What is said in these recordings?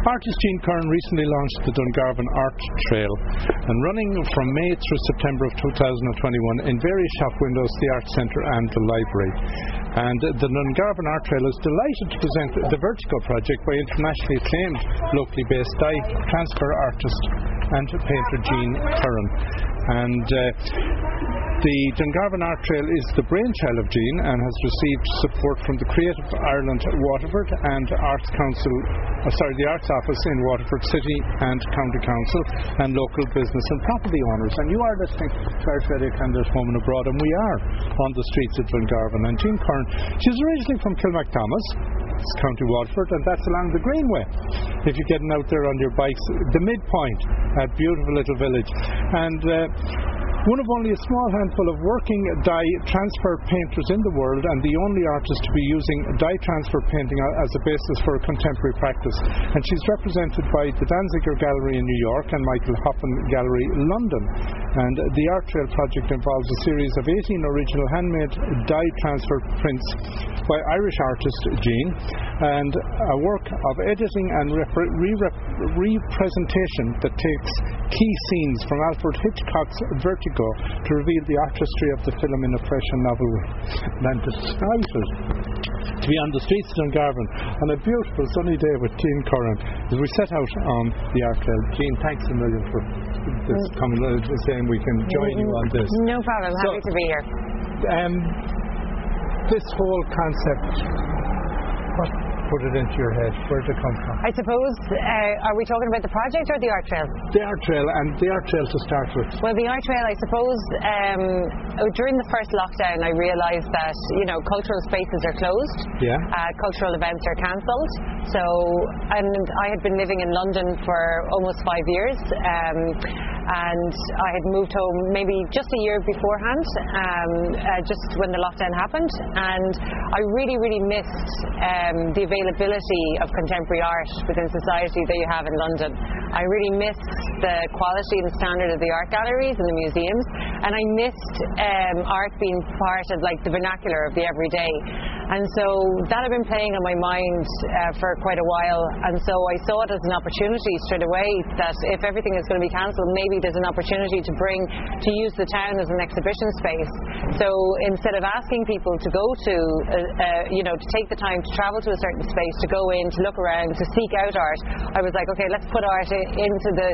Artist Jean Curran recently launched the Dungarvan Art Trail and running from May through September of 2021 in various shop windows, the Art Centre and the library. And the Dungarvan Art Trail is delighted to present the Vertigo project by internationally acclaimed locally based dye transfer artist and painter Jean Curran. And uh, the Dungarvan Art Trail is the brainchild of Jean and has received support from the Creative Ireland Waterford and Arts Council, uh, sorry, the Arts Office in Waterford City and County Council and local business and property owners. And you are listening to Irish Radio Canada's Woman Abroad, and we are on the streets of Dungarvan. And Jean Curran, she's originally from Kilmacthomas. County Waterford, and that's along the Greenway. If you're getting out there on your bikes, the midpoint, a beautiful little village. And uh, one of only a small handful of working dye transfer printers in the world and the only artist to be using dye transfer printing as a basis for a contemporary practice. And she's represented by the Danziger Gallery in New York and Michael Hoppen Gallery London. And the Art Trail project involves a series of 18 original handmade dye transfer prints by Irish artist Jean and a work of editing and re repr representation that takes key scenes from Alfred Hitchcock's Vertigo to reveal the artistry of the film in a fresh and novel way. And I'm delighted to be on the streets of Dungarvan on a beautiful sunny day with Jean Curran as we set out on the trail. Jean, thanks a million for this mm. coming, uh, saying we can join you on this. No problem, so, happy to be here. Um, this whole concept, what put it into your head? Where did it come from? I suppose, uh, are we talking about the project or the art trail? The art trail, and the art trail to start with. Well, the art trail, I suppose, um, during the first lockdown, I realised that, you know, cultural spaces are closed. Yeah. Uh, cultural events are cancelled. So, and I had been living in London for almost five years. Um, and I had moved home maybe just a year beforehand, um, uh, just when the lockdown happened, and I really, really missed um, the availability of contemporary art within society that you have in London. I really missed the quality and standard of the art galleries and the museums, and I missed um, art being part of like the vernacular of the everyday. And so that had been playing on my mind uh, for quite a while, and so I saw it as an opportunity straight away that if everything is going to be cancelled, maybe there's an opportunity to bring to use the town as an exhibition space. So instead of asking people to go to, uh, uh, you know, to take the time to travel to a certain space, to go in, to look around, to seek out art, I was like, okay, let's put art into the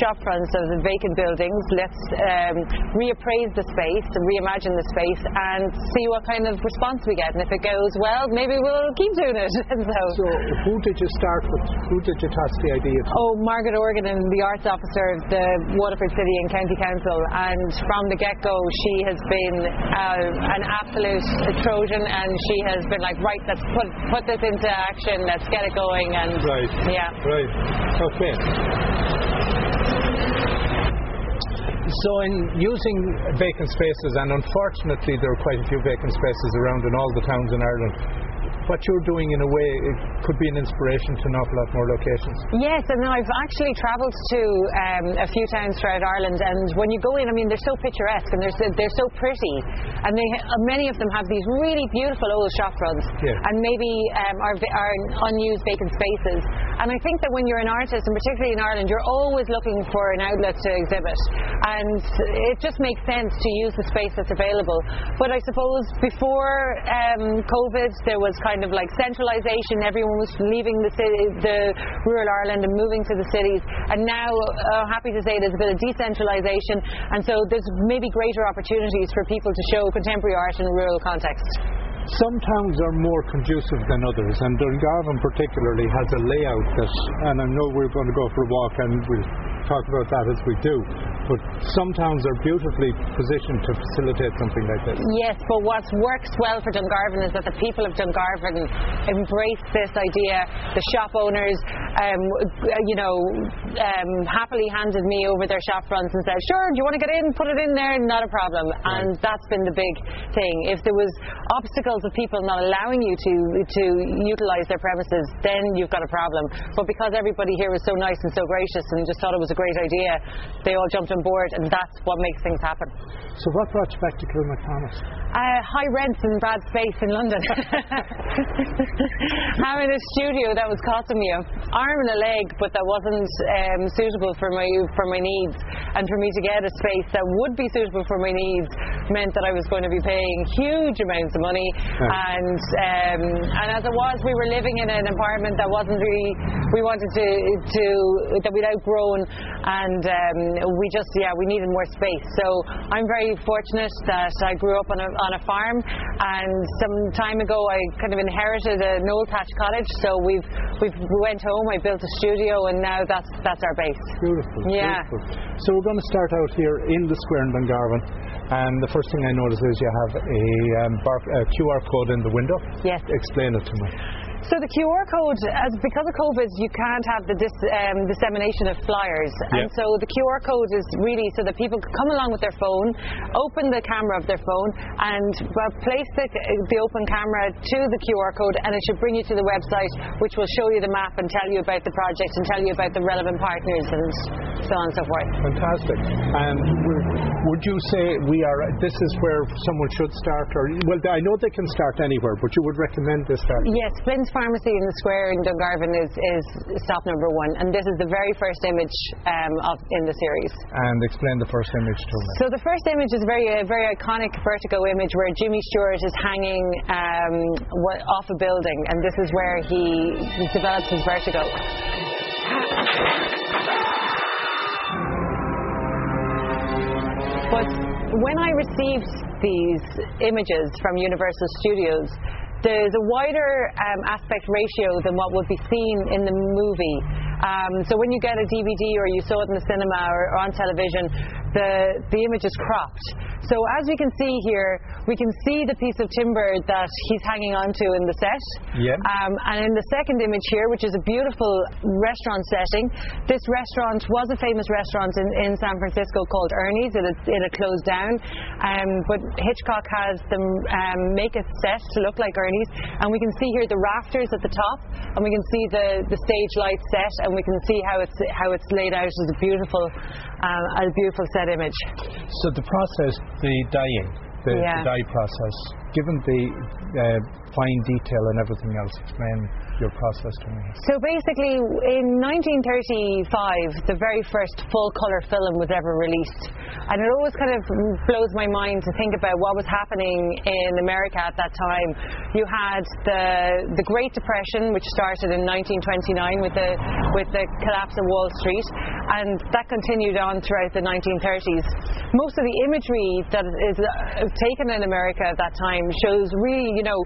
shop fronts of the vacant buildings. Let's um, reappraise the space, reimagine the space, and see what kind of response we get. And if it goes well, maybe we'll keep doing it. so, so, who did you start with? Who did you toss the idea to? Oh, Margaret Organ, the arts officer of the Waterford City and County Council, and from the get-go, she has been uh, an absolute Trojan, and she has been like, right, let's put put this into action, let's get it going, and right, yeah, right, okay. So, in using vacant spaces, and unfortunately there are quite a few vacant spaces around in all the towns in Ireland, what you're doing in a way it could be an inspiration to an awful lot more locations. Yes, and I've actually travelled to um, a few towns throughout Ireland, and when you go in, I mean, they're so picturesque and they're so, they're so pretty, and they uh, many of them have these really beautiful old shop fronts, yeah. and maybe um, are, are unused vacant spaces. And I think that when you're an artist, and particularly in Ireland, you're always looking for an outlet to exhibit, and it just makes sense to use the space that's available. But I suppose before um, COVID, there was kind of like centralisation. Everyone was leaving the city, the rural Ireland and moving to the cities. And now, uh, happy to say, there's a bit of decentralisation, and so there's maybe greater opportunities for people to show contemporary art in a rural context. Some towns are more conducive than others, and Dungarvan particularly has a layout that, and I know we're going to go for a walk and we'll talk about that as we do. But some towns are beautifully positioned to facilitate something like this. Yes, but what works well for Dungarvan is that the people of Dungarvan embrace this idea. The shop owners, um, you know, um, happily handed me over their shop fronts and said, "Sure, do you want to get in? Put it in there, not a problem." Right. And that's been the big thing. If there was obstacles of people not allowing you to to utilise their premises, then you've got a problem. But because everybody here was so nice and so gracious and just thought it was a great idea, they all jumped on board, and that's what makes things happen. So, what brought you back to Kilmacthomas? Uh, high rents and bad space in London. Having a studio that was costing me a, arm and a leg, but that wasn't um, suitable for my for my needs. And for me to get a space that would be suitable for my needs meant that I was going to be paying huge amounts of money. And um, and as it was, we were living in an environment that wasn't really we wanted to to that we'd outgrown, and um, we just yeah we needed more space. So I'm very fortunate that I grew up on a on a farm, and some time ago I kind of inherited an old thatched cottage. So we've we've we went home. I built a studio, and now that's that's our base. Beautiful. Yeah. Beautiful. So we're going to start out here in the square in Dungarvan. And the first thing I notice is you have a, um, bar, a QR code in the window. Yes. Explain it to me. So the QR code, as because of COVID, you can't have the dis, um, dissemination of flyers, and so the QR code is really so that people can come along with their phone, open the camera of their phone, and well, place the, the open camera to the QR code, and it should bring you to the website, which will show you the map and tell you about the project and tell you about the relevant partners and so on and so forth. Fantastic. And w- would you say we are? This is where someone should start, or well, I know they can start anywhere, but you would recommend this start. Yes, Flynn's Pharmacy in the square in Dungarvan is, is stop number one, and this is the very first image um, of, in the series. And explain the first image to me. So the first image is a very, a very iconic vertigo image where Jimmy Stewart is hanging um, off a building, and this is where he develops his vertigo. But when I received these images from Universal Studios, there's a wider um, aspect ratio than what would be seen in the movie. Um, so when you get a DVD or you saw it in the cinema or, or on television, the, the image is cropped. So as we can see here, we can see the piece of timber that he's hanging onto in the set. Yeah. Um, and in the second image here, which is a beautiful restaurant setting, this restaurant was a famous restaurant in, in San Francisco called Ernie's. It had, it had closed down, um, but Hitchcock has them um, make a set to look like Ernie's, and we can see here the rafters at the top, and we can see the, the stage light set, and we can see how it's how it's laid out as a beautiful uh, a beautiful set image. So the process, the dyeing, the, Yeah. the dye process, given the uh, fine detail and everything else, explain your process to me. So basically, in 1935, the very first full colour film was ever released. And it always kind of blows my mind to think about what was happening in America at that time. You had the, the Great Depression, which started in 1929 with the, with the collapse of Wall Street, and that continued on throughout the 1930s. Most of the imagery that is uh, taken in America at that time shows really, you know,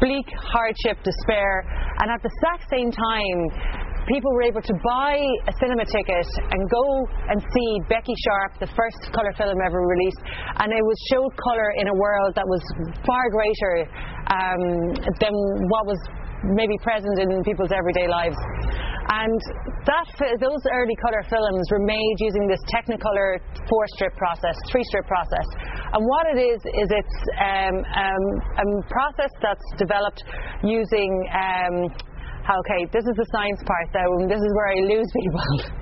bleak hardship, despair, and at the exact same time, people were able to buy a cinema ticket and go and see Becky Sharp, the first colour film ever released, and it was showed colour in a world that was far greater um, than what was maybe present in people's everyday lives. And that those early colour films were made using this Technicolor four strip process, three strip process. And what it is is it's um, um, a process that's developed using. Um, Okay, this is the science part this is where I lose people.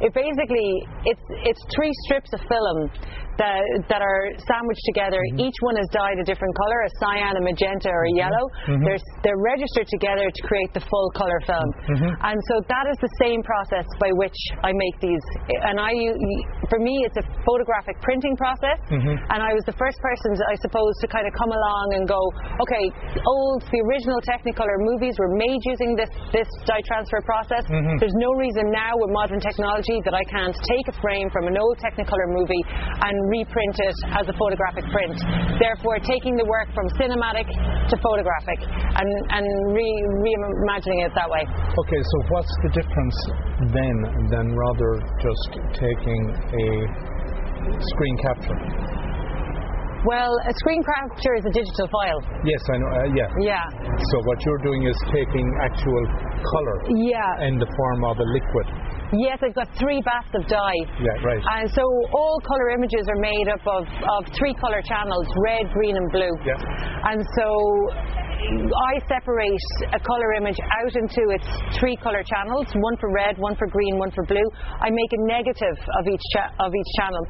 It basically it's it's three strips of film that that are sandwiched together. Mm-hmm. Each one is dyed a different color, a cyan, a magenta, or a mm-hmm. yellow. Mm-hmm. They're they're registered together to create the full color film. And so that is the same process by which I make these. And I for me it's a photographic printing process. And I was the first person, I suppose, to kind of come along and go, okay, old the original Technicolor movies were made using this this dye transfer process. There's no reason now with modern technology that I can't take a frame from an old Technicolor movie and reprint it as a photographic print. Therefore, taking the work from cinematic to photographic and and re- reimagining it that way. Okay, so what's the difference then than rather just taking a screen capture? Well, a screen capture is a digital file. Yes, I know. Uh, yeah. Yeah. So what you're doing is taking actual color Yeah. in the form of a liquid. Yes, I've got three baths of dye. Yeah, right. And so all colour images are made up of, of three colour channels red, green, and blue. Yeah. And so I separate a colour image out into its three colour channels one for red, one for green, one for blue. I make a negative of each, cha- of each channel.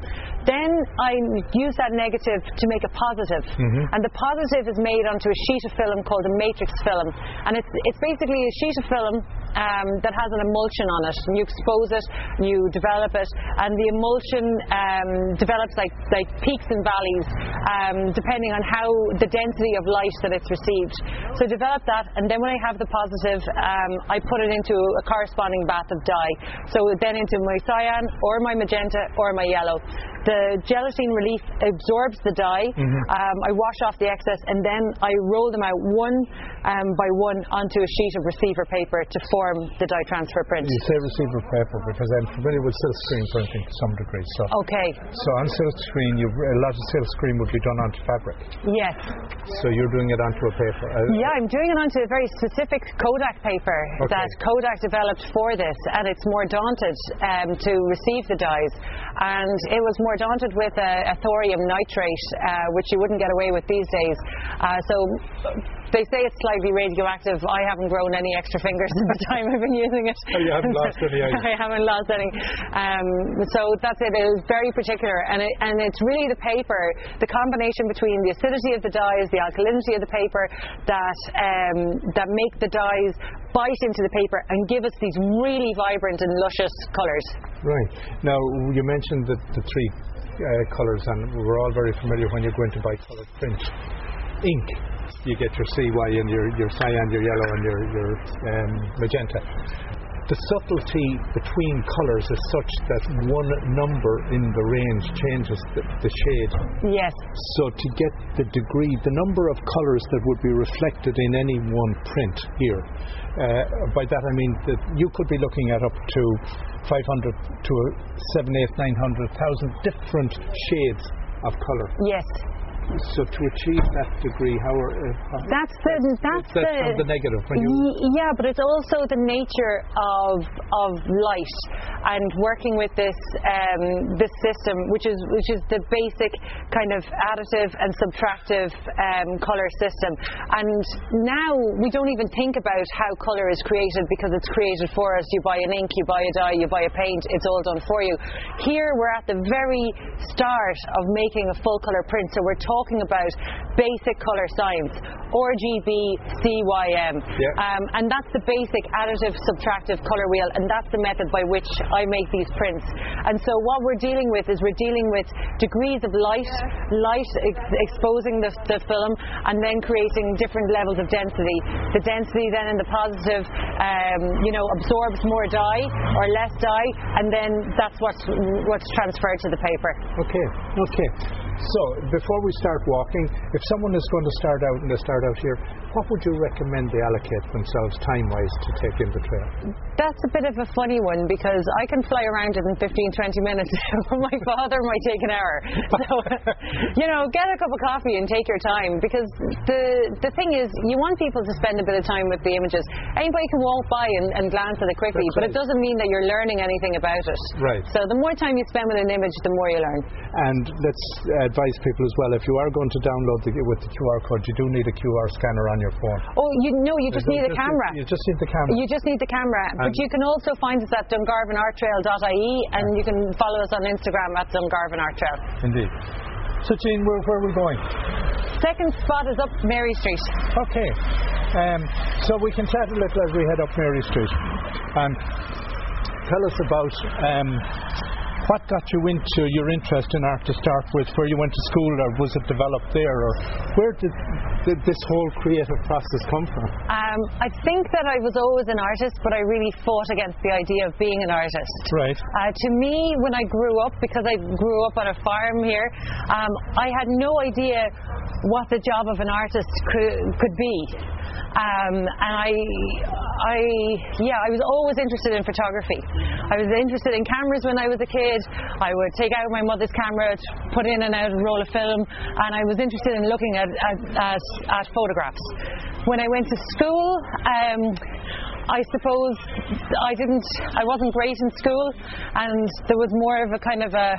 Then I use that negative to make a positive. Mm-hmm. And the positive is made onto a sheet of film called a matrix film. And it's, it's basically a sheet of film um, that has an emulsion on it. You expose it, you develop it, and the emulsion um, develops like, like peaks and valleys um, depending on how the density of light that it's received. So develop that, and then when I have the positive, um, I put it into a corresponding bath of dye. So then into my cyan or my magenta or my yellow. The gelatine relief absorbs the dye. Mm-hmm. Um, I wash off the excess and then I roll them out one um, by one onto a sheet of receiver paper to form the dye transfer print. You say receiver paper because I'm familiar with silk screen printing to some degree. So, Okay, so on silk screen, you, a lot of silk screen would be done onto fabric. yes. So you're doing it onto a paper. Uh, Yeah, I'm doing it onto a very specific Kodak paper Okay. that Kodak developed for this, and it's mordanted um, to receive the dyes. And it was mordanted with uh, a thorium nitrate, uh, which you wouldn't get away with these days. Uh, so they say it's slightly radioactive. I haven't grown any extra fingers in the time I've been using it. Oh, you haven't lost any. I haven't lost any. Um, so that's it. It is very particular, and it, and it's really the paper, the combination between the acidity of the dyes, the alkalinity of the paper, that um, that make the dyes bite into the paper and give us these really vibrant and luscious colours. Right. Now, you mentioned the, the three uh, colours, and we're all very familiar when you're going to buy coloured print. Ink. You get your CY and your, your cyan, your yellow, and your, your um, magenta. The subtlety between colours is such that one number in the range changes the, the shade. Yes. So to get the degree, the number of colours that would be reflected in any one print here, uh, by that I mean that you could be looking at up to 500 to a 7, 8, 900, 1,000 different shades of colour. Yes. So to achieve that degree, how are, uh, how- That's the that's, that's from the negative. Y- Yeah, but it's also the nature of of light and working with this um, this system, which is which is the basic kind of additive and subtractive um, color system. And now we don't even think about how color is created because it's created for us. You buy an ink, you buy a dye, you buy a paint. It's all done for you. Here we're at the very start of making a full color print, so we're talking about basic color science, RGB, CYM. Yeah. Um, and that's the basic additive subtractive color wheel, and that's the method by which I make these prints. And so what we're dealing with is we're dealing with degrees of light, light ex- exposing the, the film, and then creating different levels of density. The density then in the positive, um, you know, absorbs more dye or less dye, and then that's what's what's transferred to the paper. okay, okay. So before we start walking, if someone is going to start out and they start out here, what would you recommend they allocate themselves time-wise to take in the trail? That's a bit of a funny one because I can fly around it in 15, 20 minutes. But oh my father might take an hour. So, you know, get a cup of coffee and take your time because the the thing is, you want people to spend a bit of time with the images. Anybody can walk by and, and glance at it quickly, That's but right. it doesn't mean that you're learning anything about it. Right. So the more time you spend with an image, the more you learn. And let's uh, advise people as well, if you are going to download the, with the QR code, you do need a QR scanner on your phone. Oh, you no, you just need a camera. You just need the camera. You just need the camera. And- but you can also find us at dungarvanartrail.ie and you can follow us on Instagram at dungarvanartrail. Indeed. So, Jean, where, where are we going? Second spot is up Mary Street. Okay. Um, so we can chat a little as we head up Mary Street. Um, tell us about um, what got you into your interest in art to start with, where you went to school, or was it developed there, or where did, did this whole creative process come from? Um, I think that I was always an artist, but I really fought against the idea of being an artist. Right. Uh, to me, when I grew up, because I grew up on a farm here, um, I had no idea what the job of an artist could, could be. Um, and I, I, yeah, I was always interested in photography. I was interested in cameras when I was a kid. I would take out my mother's camera, put in and out a roll of film, and I was interested in looking at, at, at, at photographs. When I went to school, um, I suppose I didn't, I wasn't great in school, and there was more of a kind of a,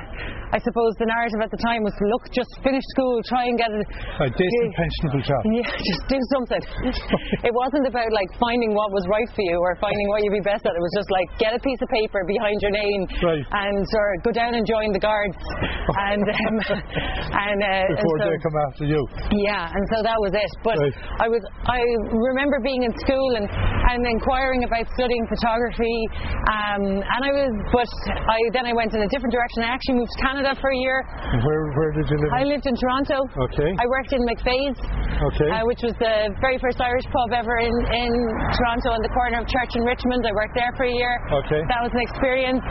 I suppose the narrative at the time was, look, just finish school, try and get a, a decent pensionable job. Yeah, just do something. it wasn't about like finding what was right for you or finding what you'd be best at. It was just like get a piece of paper behind your name right. and or go down and join the guards and um, and uh, before and so, they come after you. Yeah, and so that was it. But right. I was I remember being in school and and inquiring about studying photography. Um, and I was, but I then I went in a different direction. I actually moved to Canada for a year. Where where did you live? I lived in Toronto. Okay. I worked in McVeigh's. Okay. Uh, which was the very first Irish pub ever in, in Toronto on the corner of Church and Richmond. I worked there for a year. Okay. That was an experience.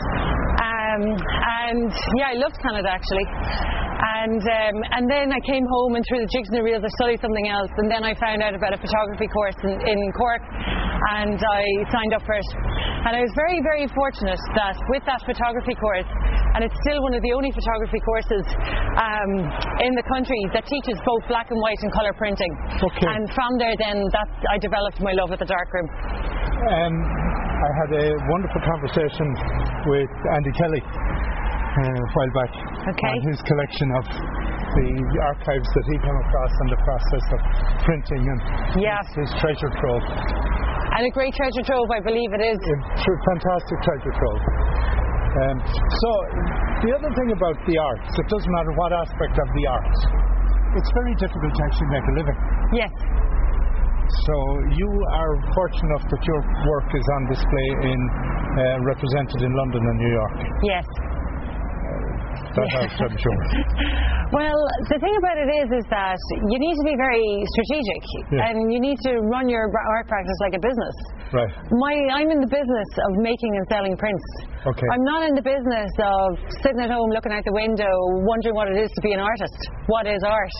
Um, and yeah, I loved Canada actually. And um, and then I came home and through the jigs and the reels I studied something else and then I found out about a photography course in, in Cork and I signed up for it. And I was very, very fortunate that with that photography course, and it's still one of the only photography courses um, in the country that teaches both black and white and colour printing. Okay. And from there then that I developed my love of the darkroom. Um, I had a wonderful conversation with Andy Kelly a while back okay. on his collection of the archives that he came across and the process of printing and yeah. his, his treasure trove. And a great treasure trove, I believe it is. A fantastic treasure trove. Um, so the other thing about the arts, it doesn't matter what aspect of the arts, it's very difficult to actually make a living. Yes. So you are fortunate enough that your work is on display in uh, represented in London and New York. Yes. That helps, I'm sure. Well, the thing about it is, is that you need to be very strategic, Yeah. and you need to run your art practice like a business. Right. My, I'm in the business of making and selling prints. Okay. I'm not in the business of sitting at home looking out the window, wondering what it is to be an artist. What is art?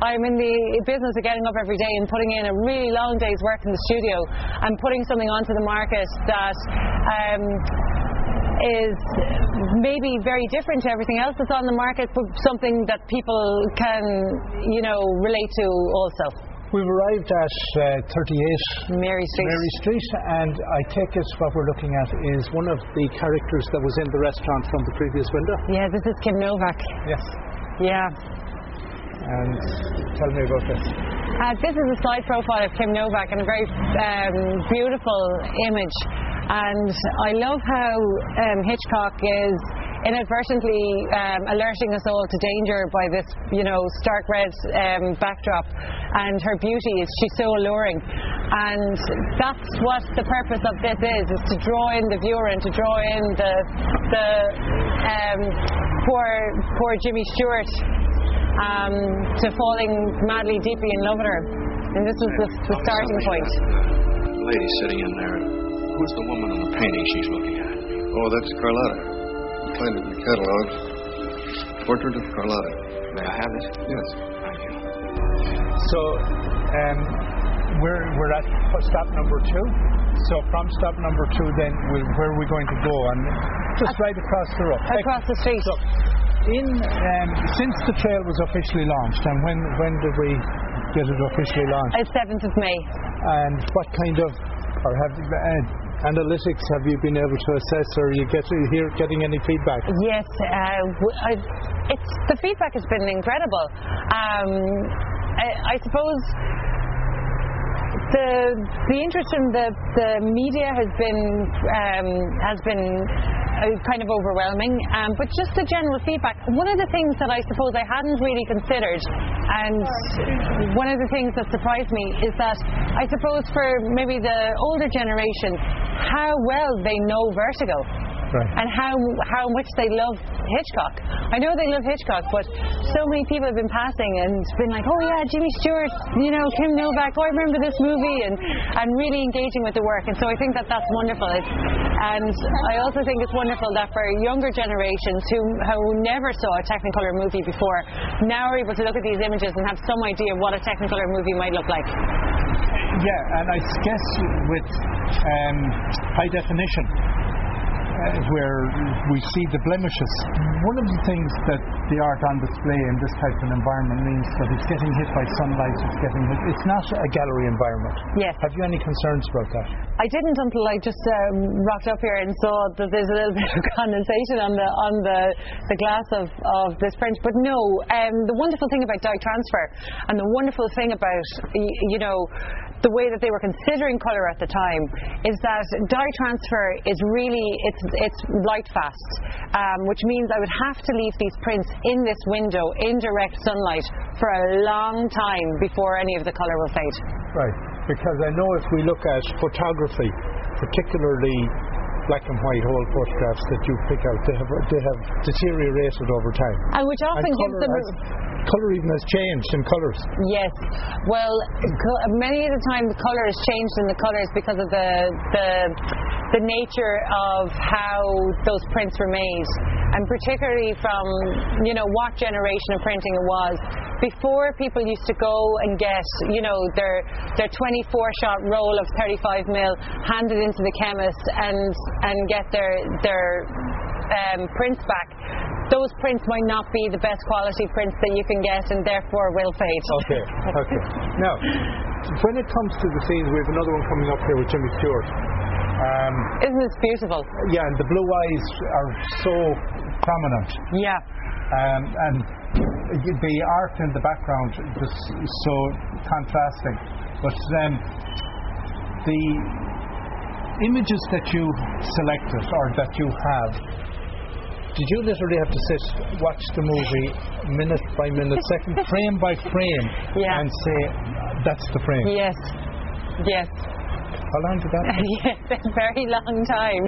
I'm in the business of getting up every day and putting in a really long day's work in the studio and putting something onto the market that. Um, is maybe very different to everything else that's on the market, but something that people can, you know, relate to also. We've arrived at uh, 38 Mary Street. Mary Street, and I take it what we're looking at is one of the characters that was in the restaurant from the previous window. Yeah, this is Kim Novak. Yes. Yeah. And tell me about this. Uh, this is a side profile of Kim Novak and a very um, beautiful image. And I love how um, Hitchcock is inadvertently um, alerting us all to danger by this, you know, stark red um, backdrop. And her beauty is she's so alluring. And that's what the purpose of this is: is to draw in the viewer and to draw in the the um, poor poor Jimmy Stewart um, to falling madly, deeply in love with her. And this was the, the starting point. Lady sitting in there. Who's the woman in the painting she's looking at? Oh, that's Carlotta. You find it in the catalog. Portrait of Carlotta. May I have it? Yes. Thank you. So um, we're, we're at stop number two. So from stop number two, then we where are we going to go? And just right across the road. Across the street. So, in um, since the trail was officially launched, and when when did we get it officially launched? It's 7th of May. And what kind of or have uh, analytics have you been able to assess, or are you get here getting any feedback? Yes, uh, it's the feedback has been incredible. Um, I, I suppose the the interest in the the media has been um, has been uh, kind of overwhelming, um, but just the general feedback. One of the things that I suppose I hadn't really considered, and one of the things that surprised me is that I suppose for maybe the older generation, how well they know Vertigo Right. and how how much they love Hitchcock. I know they love Hitchcock, but so many people have been passing and been like, oh yeah, Jimmy Stewart, you know, Kim Novak. Oh, I remember this movie, and and really engaging with the work. And so I think that that's wonderful. It's, and I also think it's wonderful that for younger generations who who never saw a Technicolor movie before now are able to look at these images and have some idea of what a Technicolor movie might look like. Yeah, and I guess with um, high definition, where we see the blemishes. One of the things that the art on display in this type of environment means that it's getting hit by sunlight, it's getting hit. It's not a gallery environment. Yes. Have you any concerns about that? I didn't until I just um, rocked up here and saw that there's a little bit of condensation on the on the, the glass of, of this print. But no, um, the wonderful thing about dye transfer and the wonderful thing about you know the way that they were considering colour at the time is that dye transfer is really it's it's light fast, um, which means I would have to leave these prints in this window in direct sunlight for a long time before any of the colour will fade. Right. Because I know if we look at photography, particularly black and white whole photographs that you pick out, they have they have deteriorated over time. And which often and gives them. has- colour even has changed in colours. Yes. Well, co- many of the time the colour has changed in the colours because of the the the nature of how those prints were made, and particularly from you know what generation of printing it was. Before people used to go and get you know their their 24 shot roll of 35 mil handed into the chemist and and get their their um, prints back. Those prints might not be the best quality prints that you can get, and therefore will fade. Okay, okay. Now, when it comes to the scenes, we have another one coming up here with Jimmy Stewart. Um, Isn't this beautiful? yeah, and the blue eyes are so prominent, Yeah. um, and the art in the background is so contrasting. But um, the images that you selected or that you have, did you literally have to sit, watch the movie minute by minute, second, frame by frame, Yeah. and say, that's the frame? Yes. Yes. How long did that take? yes. A very long time.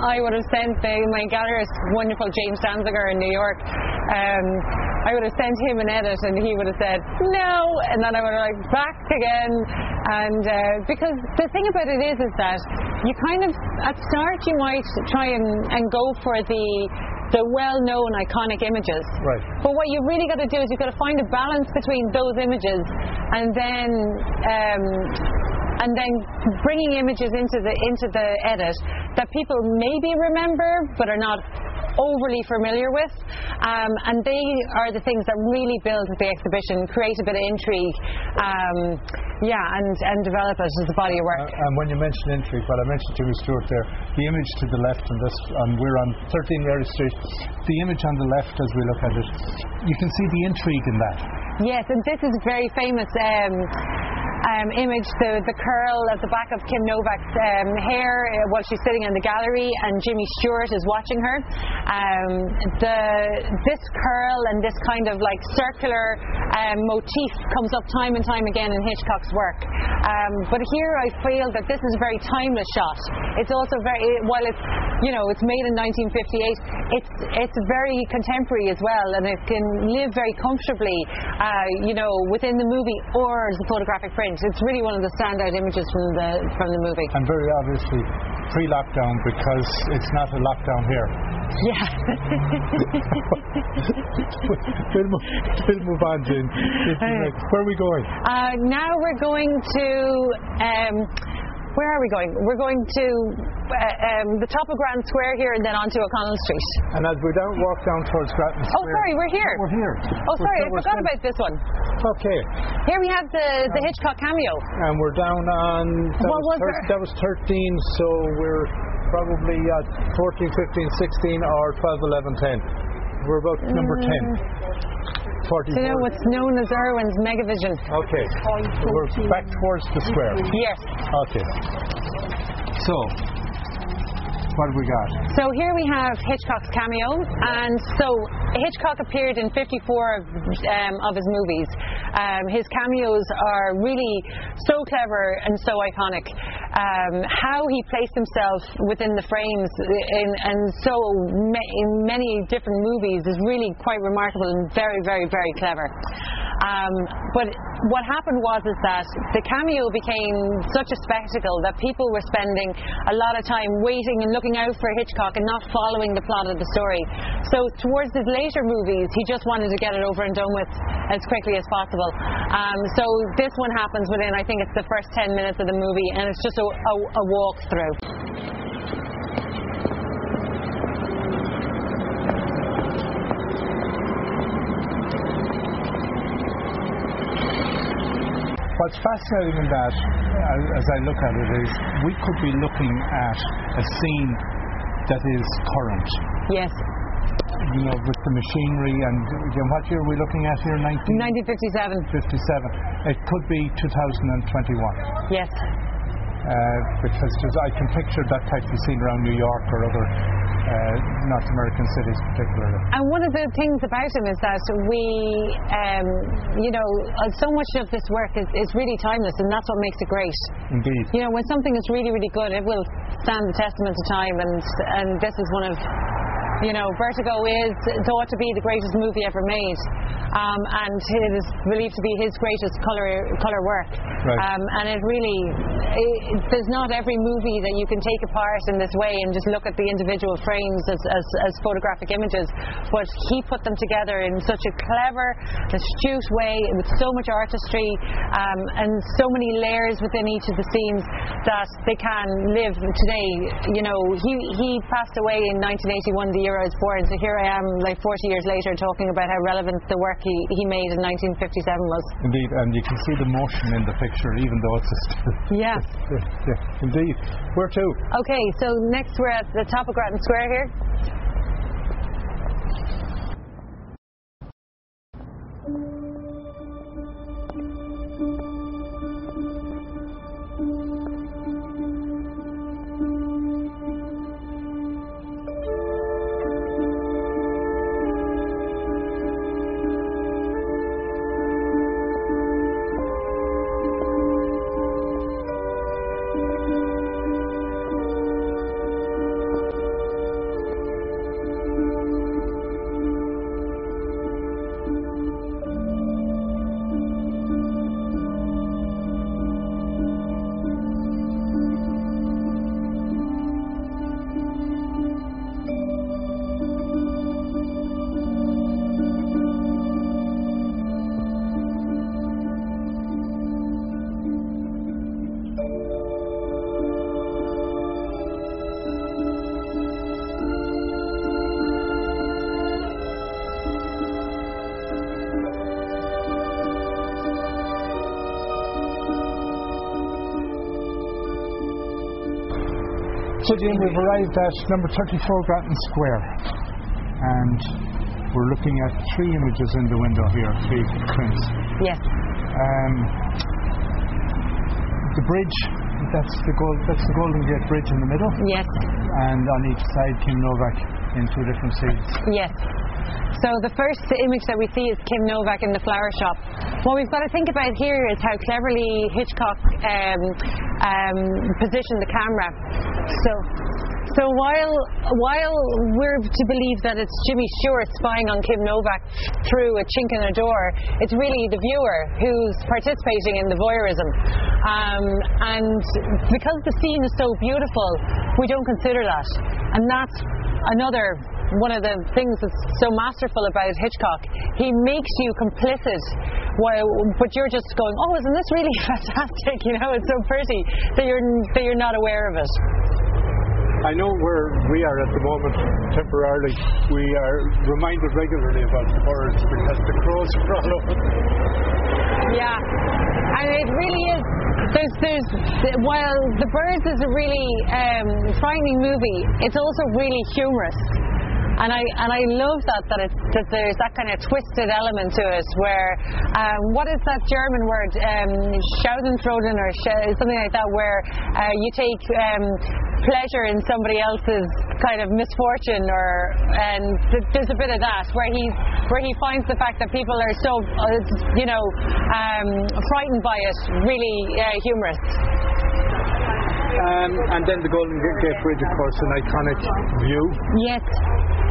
I would have sent the, my gallerist, wonderful James Danziger in New York. Um, I would have sent him an edit, and he would have said no, and then I would have like back again. And uh, because the thing about it is, is that you kind of at start you might try and, and go for the the well-known iconic images. Right. But what you've really got to do is you've got to find a balance between those images and then um, and then bringing images into the into the edit that people maybe remember but are not overly familiar with um, and they are the things that really build the exhibition create a bit of intrigue um, yeah and, and develop it as a body of work Uh, and when you mention intrigue, well, I mentioned to Jimmy Stewart there. The image to the left, and this, and we're on 13 Mary Street. The image on the left, as we look at it, you can see the intrigue in that. Yes, and this is very famous um, um, image, the, the curl at the back of Kim Novak's um, hair uh, while she's sitting in the gallery, and Jimmy Stewart is watching her. Um, the, this curl and this kind of like circular um, motif comes up time and time again in Hitchcock's work. Um, but here I feel that this is a very timeless shot. It's also very, while it's, you know, it's made in 1958, it's, it's very contemporary as well, and it can live very comfortably, uh, you know, within the movie or a photographic print. It's really one of the standout images from the, from the movie. And very obviously pre-lockdown because it's not a lockdown here. Yeah. we'll, move, we'll move on, Jane. Where are we going? Uh, now we're going to. Um, where are we going? We're going to uh, um, the top of Grattan Square here and then onto O'Connell Street. And as we don't walk down towards Grattan Square. Oh, sorry, we're here. We're here. Oh, We're sorry, I forgot still- about this one. Okay. Here we have the, the Hitchcock cameo. And we're down on. That, What was thir- there? that was 13, so we're probably at 14, 15, 16, or 12, 11, 10. We're about number 10. 44. You know what's known as Irwin's Megavision. Okay. So we're back towards the square. Yes. Okay. So, what have we got? So here we have Hitchcock's cameo, and so Hitchcock appeared in 54 of, um, of his movies. Um, his cameos are really so clever and so iconic. Um, how he placed himself within the frames in, in so ma- in many different movies is really quite remarkable and very, very, very clever. Um, but what happened was is that the cameo became such a spectacle that people were spending a lot of time waiting and looking out for Hitchcock and not following the plot of the story. So towards his later movies, he just wanted to get it over and done with as quickly as possible. Um, so this one happens within, I think it's the first 10 minutes of the movie, and it's just a, a, a What's fascinating in that, uh, as I look at it, is we could be looking at a scene that is current. Yes, You know, with the machinery and again, what year are we looking at here? 1957. 1957. It could be 2021 Yes. Uh, because I can picture that type of scene around New York or other uh, North American cities, particularly. And one of the things about him is that we, um, you know, uh, so much of this work is, is really timeless, and that's what makes it great. Indeed. You know, when something is really, really good, it will stand the testament of time, and and this is one of, you know, Vertigo is thought to be the greatest movie ever made, um, and it is believed to be his greatest color color work. Right. Um, and it really, it, there's not every movie that you can take apart in this way and just look at the individual frames as, as, as photographic images, but he put them together in such a clever, astute way with so much artistry um, and so many layers within each of the scenes that they can live today. You know, he, he passed away in 1981, the year I was born, so here I am, like 40 years later, talking about how relevant the work he, he made in 1957 was. Indeed, and you can see the motion in the picture, even though it's a still. Yeah. yeah, yeah, indeed. Where to? Okay, so next we're at the top of Grattan Square here. Jim, we've arrived at number 34 Grattan Square, and we're looking at three images in the window here, three prints. Yes. Um, the bridge, that's the, gold, that's the Golden Gate Bridge in the middle, Yes. and on each side, Kim Novak in two different scenes. Yes. So the first image that we see is Kim Novak in the flower shop. What we've got to think about here is how cleverly Hitchcock um, um, positioned the camera. So, so while while we're to believe that it's Jimmy Stewart spying on Kim Novak through a chink in a door, it's really the viewer who's participating in the voyeurism. Um, and because the scene is so beautiful, we don't consider that, and that's another one of the things that's so masterful about Hitchcock. He makes you complicit, while, but you're just going, "Oh, isn't this really fantastic?" You know, it's so pretty that you're that you're not aware of it. I know where we are at the moment, temporarily. We are reminded regularly about the birds because the crows are all over. Yeah, and it really is. There's, there's, while The Birds is a really um, frightening movie, it's also really humorous. And I and I love that that that there's that kind of twisted element to it where um, what is that German word um, Schadenfreude or sh- something like that where uh, you take um, pleasure in somebody else's kind of misfortune or and th- there's a bit of that where he where he finds the fact that people are so uh, you know um, frightened by it really uh, humorous. Um, and then the Golden Gate Bridge, of course, an iconic view. Yes,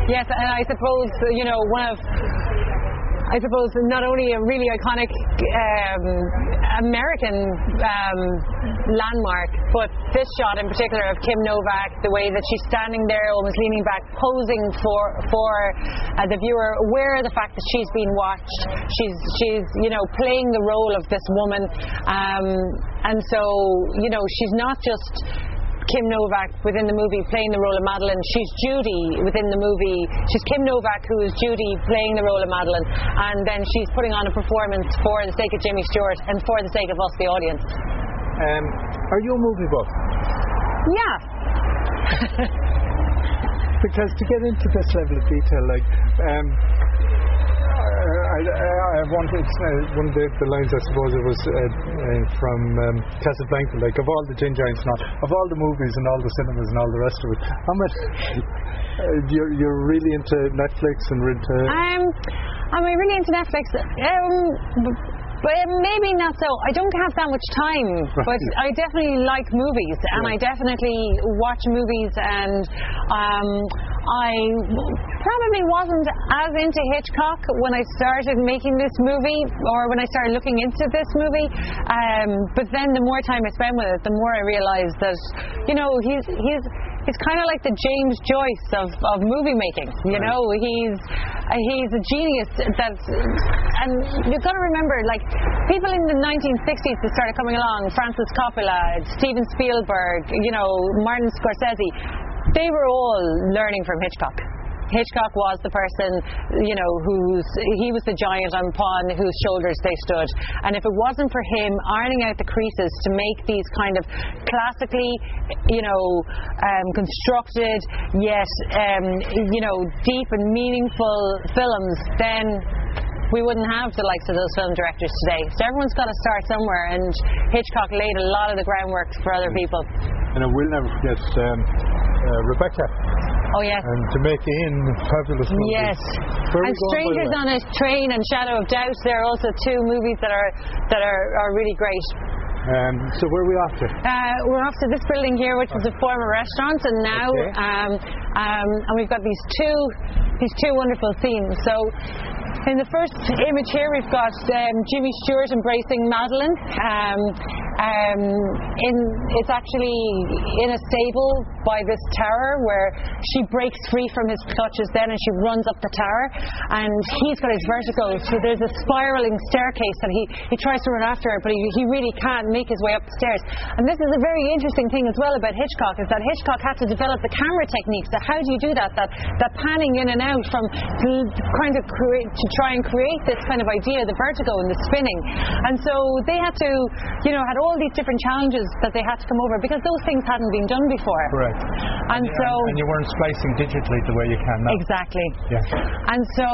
yes, and I suppose you know one of. I suppose not only a really iconic um, American um, landmark, but this shot in particular of Kim Novak, the way that she's standing there, almost leaning back, posing for for uh, the viewer, aware of the fact that she's being watched. She's she's you know playing the role of this woman, um, and so you know she's not just Kim Novak within the movie playing the role of Madeleine. She's Judy within the movie. She's Kim Novak who is Judy playing the role of Madeleine, and then she's putting on a performance for the sake of Jimmy Stewart and for the sake of us, the audience. Um, are you a movie buff? Yeah. because to get into this level of detail, like. Um, I, I, I wanted uh, one of the, the, lines, I suppose it was uh, uh, from um, Casablanca, like of all the gin giants all, of all the movies and all the cinemas and all the rest of it, how much you're, you're really into Netflix and into. Um, am I really into Netflix? Um, but maybe not so. I don't have that much time, right. but I definitely like movies, and yeah. I definitely watch movies, and um, I probably wasn't as into Hitchcock when I started making this movie, or when I started looking into this movie. Um, but then the more time I spend with it, the more I realised that, you know, he's he's he's kind of like the James Joyce of, of movie making. You know, he's he's a genius. That's and you've got to remember, like people in the 1960s that started coming along, Francis Coppola, Steven Spielberg, you know, Martin Scorsese. They were all learning from Hitchcock. Hitchcock was the person, you know, who's he was the giant upon whose shoulders they stood. And if it wasn't for him ironing out the creases to make these kind of classically, you know, um, constructed yet, um, you know, deep and meaningful films, then we wouldn't have the likes of those film directors today. So everyone's got to start somewhere, and Hitchcock laid a lot of the groundwork for other people. And I will never forget um, Rebecca. Oh yes. And Jamaica Inn fabulous movie. Yes. and Strangers on a Train and Shadow of Doubt. There are also two movies that are that are, are really great. Um, so where are we off to? Uh, we're off to this building here, which was a former restaurant, and now okay. um, um, and we've got these two these two wonderful scenes. So in the first image here, we've got um, Jimmy Stewart embracing Madeleine. Um, in, it's actually in a stable by this tower where she breaks free from his clutches then and she runs up the tower and he's got his vertigo. So there's a spiraling staircase and he, he tries to run after her but he, he really can't make his way up the stairs. And this is a very interesting thing as well about Hitchcock is that Hitchcock had to develop the camera techniques. That how do you do that? That, that panning in and out from the kind of to try and create this kind of idea the vertigo and the spinning. And so they had to you know had all all these different challenges that they had to come over because those things hadn't been done before. Correct. And, and so and you weren't splicing digitally the way you can now. Exactly. Yeah. And so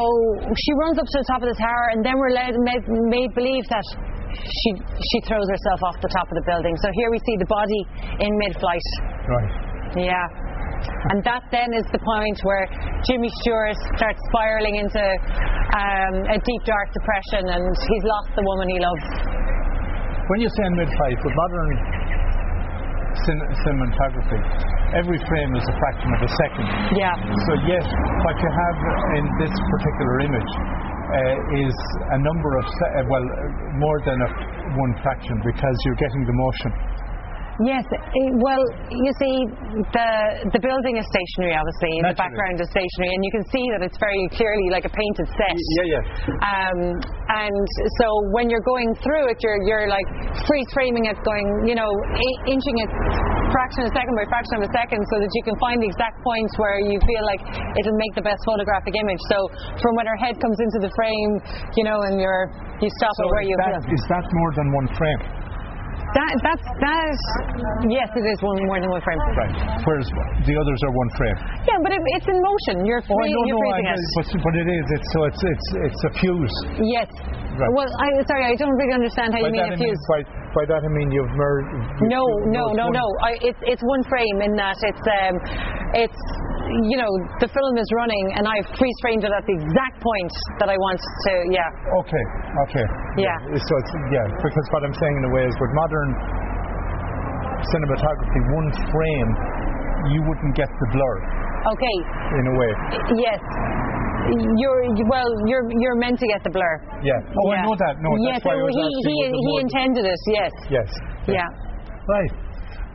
she runs up to the top of the tower, and then we're led, made, made believe that she she throws herself off the top of the building. So here we see the body in mid-flight. Right. Yeah. And that then is the point where Jimmy Stewart starts spiraling into um, a deep, dark depression, and he's lost the woman he loves. When you say mid-flight, with modern cin- cinematography, every frame is a fraction of a second. Yeah. So yes, what you have in this particular image uh, is a number of, se- uh, well, uh, more than a one fraction because you're getting the motion. Yes, well, you see, the the building is stationary, obviously, Naturally. the background is stationary, and you can see that it's very clearly like a painted set. Yeah, yeah. Um, and so when you're going through it, you're you're like freeze framing it, going, you know, inching it fraction of a second by fraction of a second, so that you can find the exact points where you feel like it'll make the best photographic image. So from when her head comes into the frame, you know, and you're you stop So it where you that, feel. is that more than one frame? That that's that is yes, it is one more than one frame. Right. Whereas the others are one frame. Yeah, but it, it's in motion. You're Oh, free, no, you're no, I, freezing it. but, but it is. It's so it's it's it's a fuse. Yes. Right. Well, I sorry, I don't really understand how By you mean a I fuse. By, that I mean you've merged. No, no, no, no. I, it's it's one frame in that it's um, it's you know the film is running and I've freeze framed it at the exact point that I want to. Yeah. Okay. Okay. Yeah. So it's yeah because what I'm saying in a way is with modern cinematography, one frame, you wouldn't get the blur Okay. in a way. Yes. You're well. You're you're meant to get the blur. Yeah. Oh, I know that. No, yes, that's why I was he he he intended it. Yes. Yes. Yeah. Right.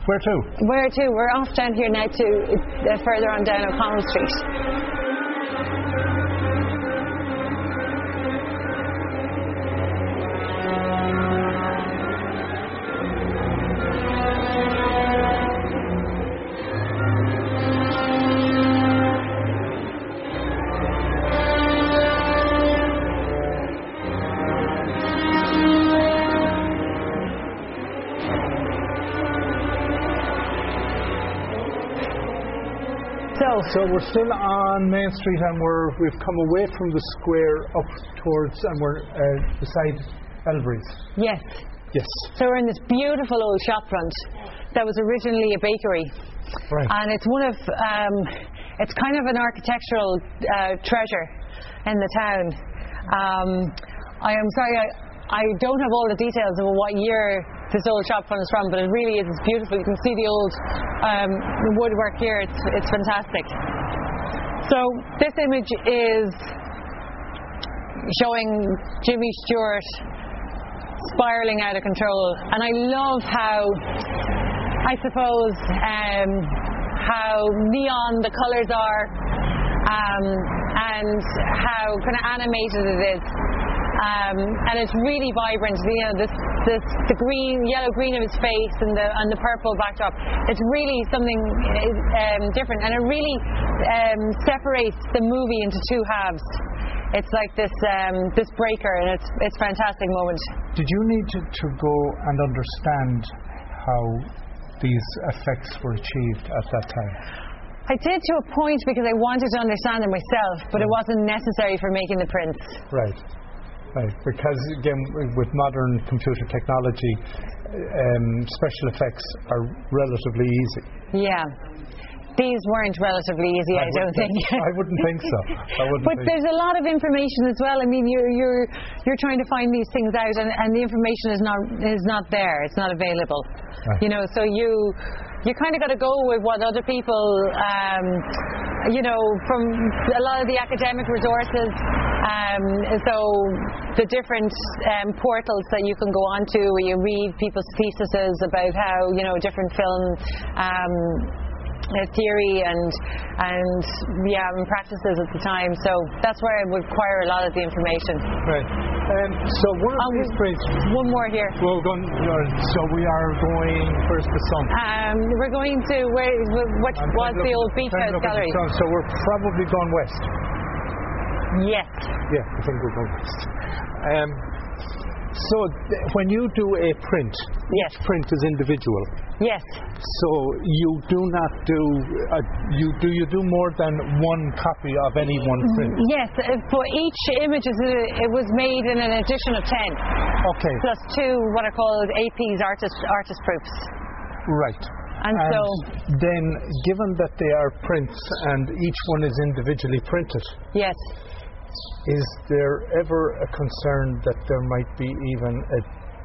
Where to? Where to? We're off down here now to uh, further on down O'Connell Street. So we're still on Main Street and we're we've come away from the square up towards and we're uh, beside Elvery's. yes. Yes. So we're in this beautiful old shop front that was originally a bakery. Right. And it's one of, um, it's kind of an architectural uh, treasure in the town. Um, I am sorry, I, I don't have all the details of what year this old shop front is from, but it really is it's beautiful. You can see the old um, woodwork here. It's, it's fantastic. So this image is showing Jimmy Stewart spiraling out of control. And I love how, I suppose, um, how neon the colours are, um, and how kind of animated it is. Um, and it's really vibrant. You know, this, this, the green, yellow green of his face, and the and the purple backdrop. It's really something um, different, and it really um, separates the movie into two halves. It's like this um, this breaker, and it's it's a fantastic moment. Did you need to, to go and understand how these effects were achieved at that time? I did to a point because I wanted to understand it myself, but it wasn't necessary for making the prints. Right. Right. Because again, with modern computer technology, um, special effects are relatively easy. Yeah. These weren't relatively easy, I, don't wouldn't think. I wouldn't think so. I wouldn't But think. there's a lot of information as well. I mean, you're you're you're trying to find these things out, and, and the information is not is not there. It's not available. Right. You know, so you you kind of got to go with what other people, um, you know, from a lot of the academic resources. Um, so the different um, portals that you can go onto, where you read people's theses about how you know different film. Uh, theory and and yeah and practices at the time. So that's where I would acquire a lot of the information. Right. Um, so one of Um, these prints. One more here. Well, going, so we are going. Where's the sun? Um, we're going to where what I'm was the old beach house to look at the gallery? So we're probably going west. Yes. Yeah, I think we're going west. Um, so th- when you do a print, Yes. each print is individual. Yes. So you do not do uh, you do you do more than one copy of any one print. Yes. uh, For each image, is a- it was made in an edition of ten, Okay, plus two what are called APs artist artist proofs. right. And so then, given that they are prints and each one is individually printed, yes. Is there ever a concern that there might be even a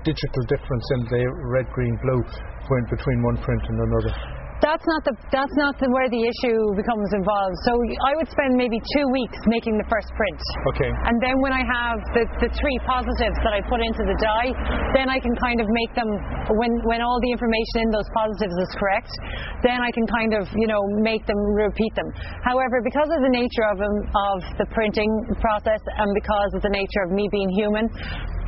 digital difference in the red, green, blue when between one print and another? That's not the that's not the, where the issue becomes involved. So I would spend maybe two weeks making the first print. Okay. And then when I have the, the three positives that I put into the die, then I can kind of make them when when all the information in those positives is correct, then I can kind of you know make them repeat them. However, because of the nature of of the printing process and because of the nature of me being human,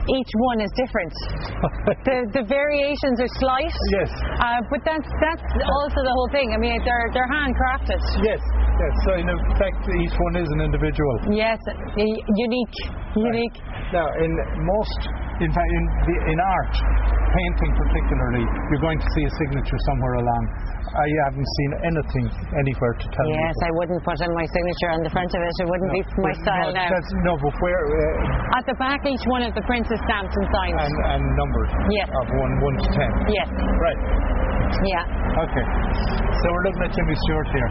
each one is different. the the variations are slight. Yes. Uh, but that's that's also the whole thing. I mean, they're they're handcrafted. Yes, yes. So in effect, each one is an individual. Yes, unique, unique. Now, in most, in fact, in, the, in art, painting particularly, you're going to see a signature somewhere along. I haven't seen anything anywhere to tell me. Yes, I wouldn't put in my signature on the front of it. It wouldn't be my style no, now. That's, no, but where uh, At the back, each one of the prints is stamped and signed. and, and numbered Yes. of one one to ten. yes. Right. Yeah. Okay. So we're looking at Jimmy Stewart here.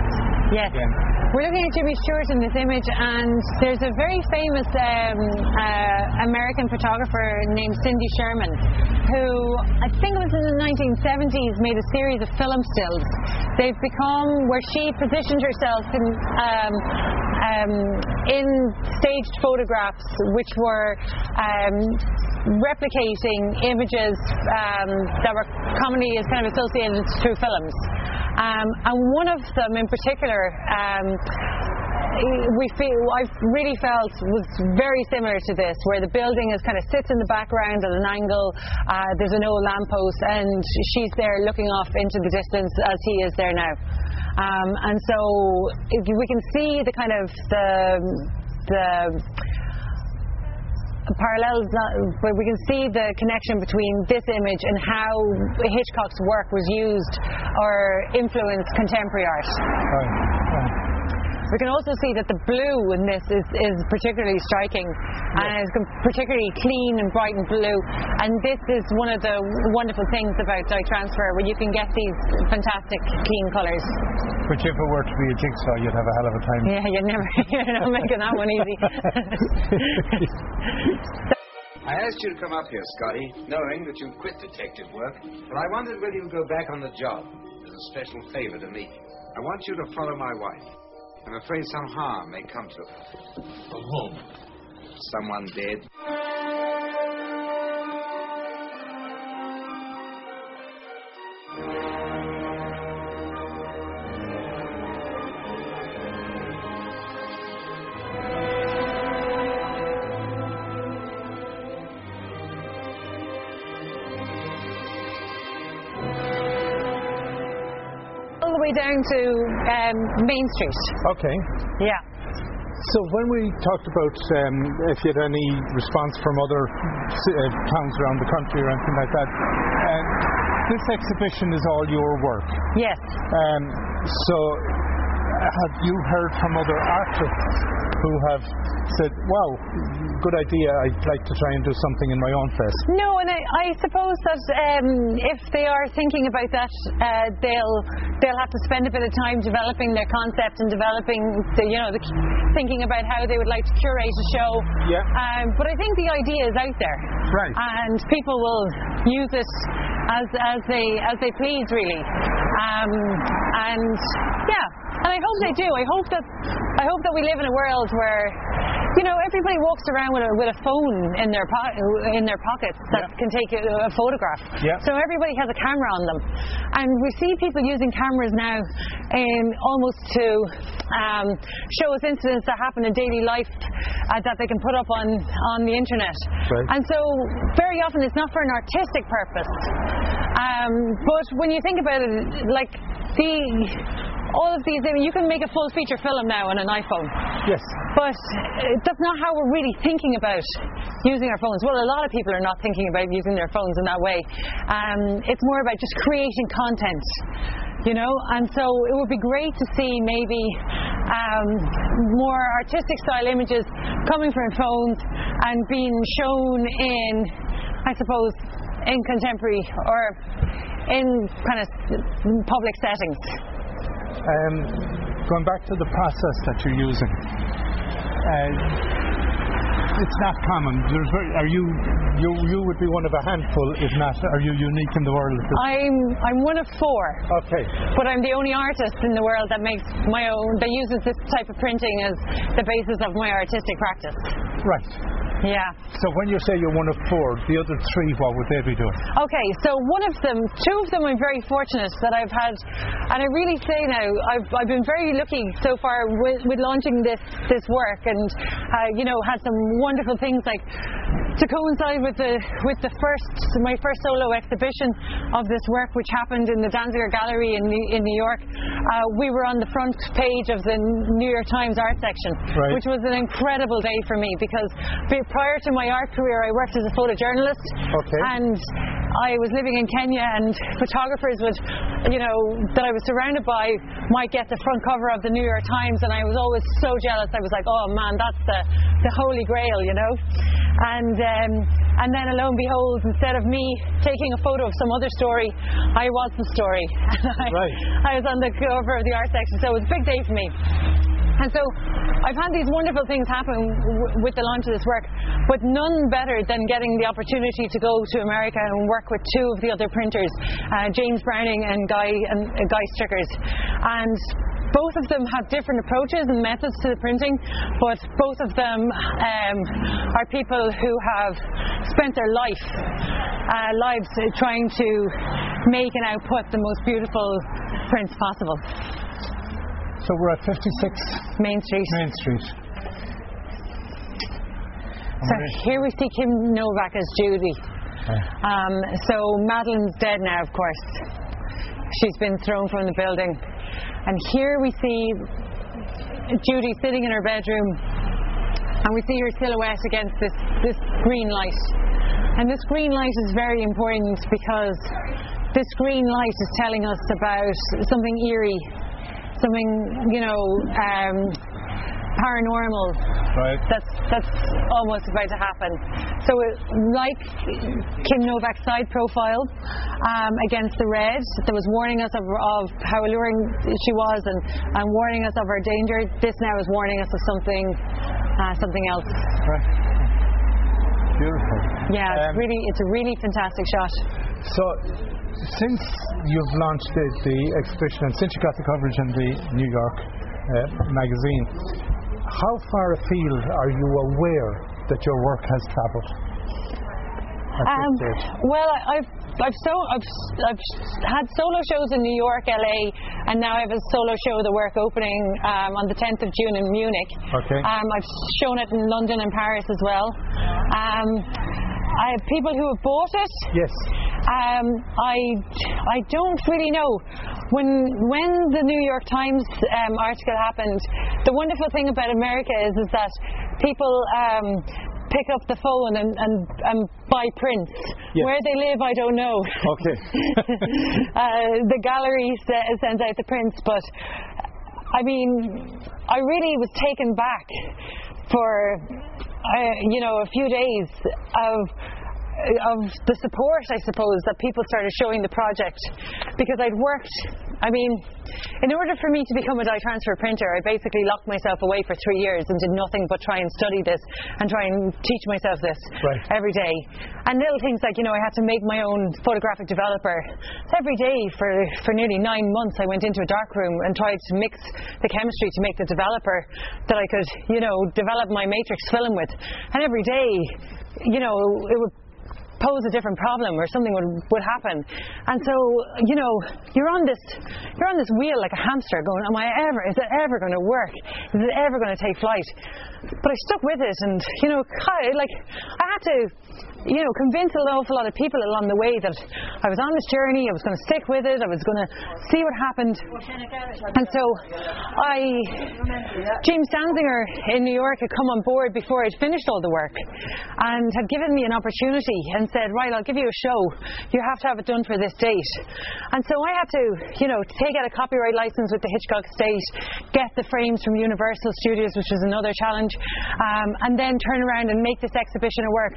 Yes. Again. We're looking at Jimmy Stewart in this image, and there's a very famous um, uh, American photographer named Cindy Sherman, who I think it was in the 1970s made a series of film stills. They've become where she positioned herself in. Um, um, in staged photographs, which were um, replicating images um, that were commonly kind of associated to films. Um, and one of them in particular, um, we feel I really felt was very similar to this, where the building is kind of sits in the background at an angle. Uh, there's an old lamppost, and she's there looking off into the distance as he is there now. Um, and so we can see the kind of the the parallels, uh, but we can see the connection between this image and how Hitchcock's work was used or influenced contemporary art. Right. We can also see that the blue in this is, is particularly striking and it's particularly clean and bright and blue. And this is one of the wonderful things about dye transfer where you can get these fantastic clean colours. Which if it were to be a jigsaw, you'd have a hell of a time. Yeah, you're never you're not making that one easy. I asked you to come up here, Scotty, knowing that you quit detective work, but I wondered whether you'd go back on the job as a special favor to me. I want you to follow my wife. I'm afraid some harm may come to her. From whom? Someone dead. Way down to um, Main Street. Okay. Yeah. So when we talked about um, if you had any response from other uh, towns around the country or anything like that, uh, this exhibition is all your work. Yes. Um, so have you heard from other artists who have said, "Wow, good idea. I'd like to try and do something in my own face." No, and I, I suppose that um, if they are thinking about that, uh, they'll they'll have to spend a bit of time developing their concept and developing the you know the, thinking about how they would like to curate a show. Yeah. Um, but I think the idea is out there, Right. and people will use it as as they as they please, really. Um, and yeah, and I hope they do. I hope that I hope that we live in a world where you know everybody walks around with a with a phone in their po- in their pockets that Yeah. can take a, a photograph. Yeah. So everybody has a camera on them, and we see people using cameras now in almost to um, show us incidents that happen in daily life uh, that they can put up on on the internet. Right. And so very often it's not for an artistic purpose. Um, but when you think about it, like the all of these, I mean, you can make a full feature film now on an iPhone. Yes. But that's not how we're really thinking about using our phones. Well, a lot of people are not thinking about using their phones in that way. Um, it's more about just creating content, you know. And so it would be great to see maybe um, more artistic style images coming from phones and being shown in, I suppose, in contemporary or in kind of public settings. Um, going back to the process that you're using, uh, it's not common. There's very, are you, you you would be one of a handful, if not, are you unique in the world? I'm I'm one of four. Okay. But I'm the only artist in the world that makes my own, that uses this type of printing as the basis of my artistic practice. Right. Yeah. So when you say you're one of four, the other three, what would they be doing? Okay, so one of them, two of them I'm very fortunate that I've had, and I really say now, I've, I've been very lucky so far with, with launching this, this work and, uh, you know, had some wonderful things like to coincide with the, with the first, my first solo exhibition of this work, which happened in the Danziger Gallery in, New- in New York. Uh, we were on the front page of the New York Times art section, Right. which was an incredible day for me because prior to my art career, I worked as a photojournalist. Okay. And I was living in Kenya, and photographers would, you know, that I was surrounded by might get the front cover of the New York Times, and I was always so jealous. I was like, oh man, that's the, the holy grail, you know. And um, and then, lo and behold, instead of me taking a photo of some other story, I was the story. I, Right. I was on the cover of the art section, so it was a big day for me. And so I've had these wonderful things happen w- with the launch of this work, but none better than getting the opportunity to go to America and work with two of the other printers, uh, James Browning and Guy and uh, Guy Stricherz. And both of them have different approaches and methods to the printing, but both of them um, are people who have spent their life uh, lives trying to make and output the most beautiful prints possible. So we're at 56 Main Street. Main Street. So here we see Kim Novak as Judy. Um, so Madeleine's dead now, of course. She's been thrown from the building. And here we see Judy sitting in her bedroom, and we see her silhouette against this, this green light. And this green light is very important because this green light is telling us about something eerie, something, you know, um, paranormal Right. that's that's almost about to happen. So, it, like Kim Novak's side profile um, against the red, that was warning us of, of how alluring she was and, and warning us of her danger. This now is warning us of something uh, something else. Right. Beautiful. Yeah, it's Um, really it's a really fantastic shot. So, since you've launched the, the exhibition and since you got the coverage in the New York uh, magazine, how far afield are you aware that your work has travelled? Um, well, I- I've I've, so, I've I've had solo shows in New York, LA, and now I have a solo show, The Work, opening um, on the 10th of June in Munich. Okay. Um, I've shown it in London and Paris as well. Um, I have people who have bought it. Yes. Um, I I don't really know. When when the New York Times um, article happened, the wonderful thing about America is is that people. Um, Pick up the phone and, and, and buy prints. Yes. Where they live, I don't know. Okay. uh, the gallery se- sends out the prints, but I mean, I really was taken back for uh, you know a few days of Uh, of the support, I suppose, that people started showing the project because I'd worked. I mean, in order for me to become a dye transfer printer, I basically locked myself away for three years and did nothing but try and study this and try and teach myself this Right. every day. And little things like, you know, I had to make my own photographic developer. So every day for, for nearly nine months, I went into a dark room and tried to mix the chemistry to make the developer that I could, you know, develop my matrix film with. And every day, you know, it would pose a different problem or something would, would happen. And so, you know, you're on this you're on this wheel like a hamster going, Am I ever is it ever gonna work? Is it ever gonna take flight? But I stuck with it and, you know, like I had to you know, convince an awful lot of people along the way that I was on this journey, I was going to stick with it, I was going to see what happened. And so I, James Danziger in New York had come on board before I'd finished all the work and had given me an opportunity and said, right, I'll give you a show. You have to have it done for this date. And so I had to, you know, take out a copyright license with the Hitchcock Estate, get the frames from Universal Studios, which was another challenge, um, and then turn around and make this exhibition a work.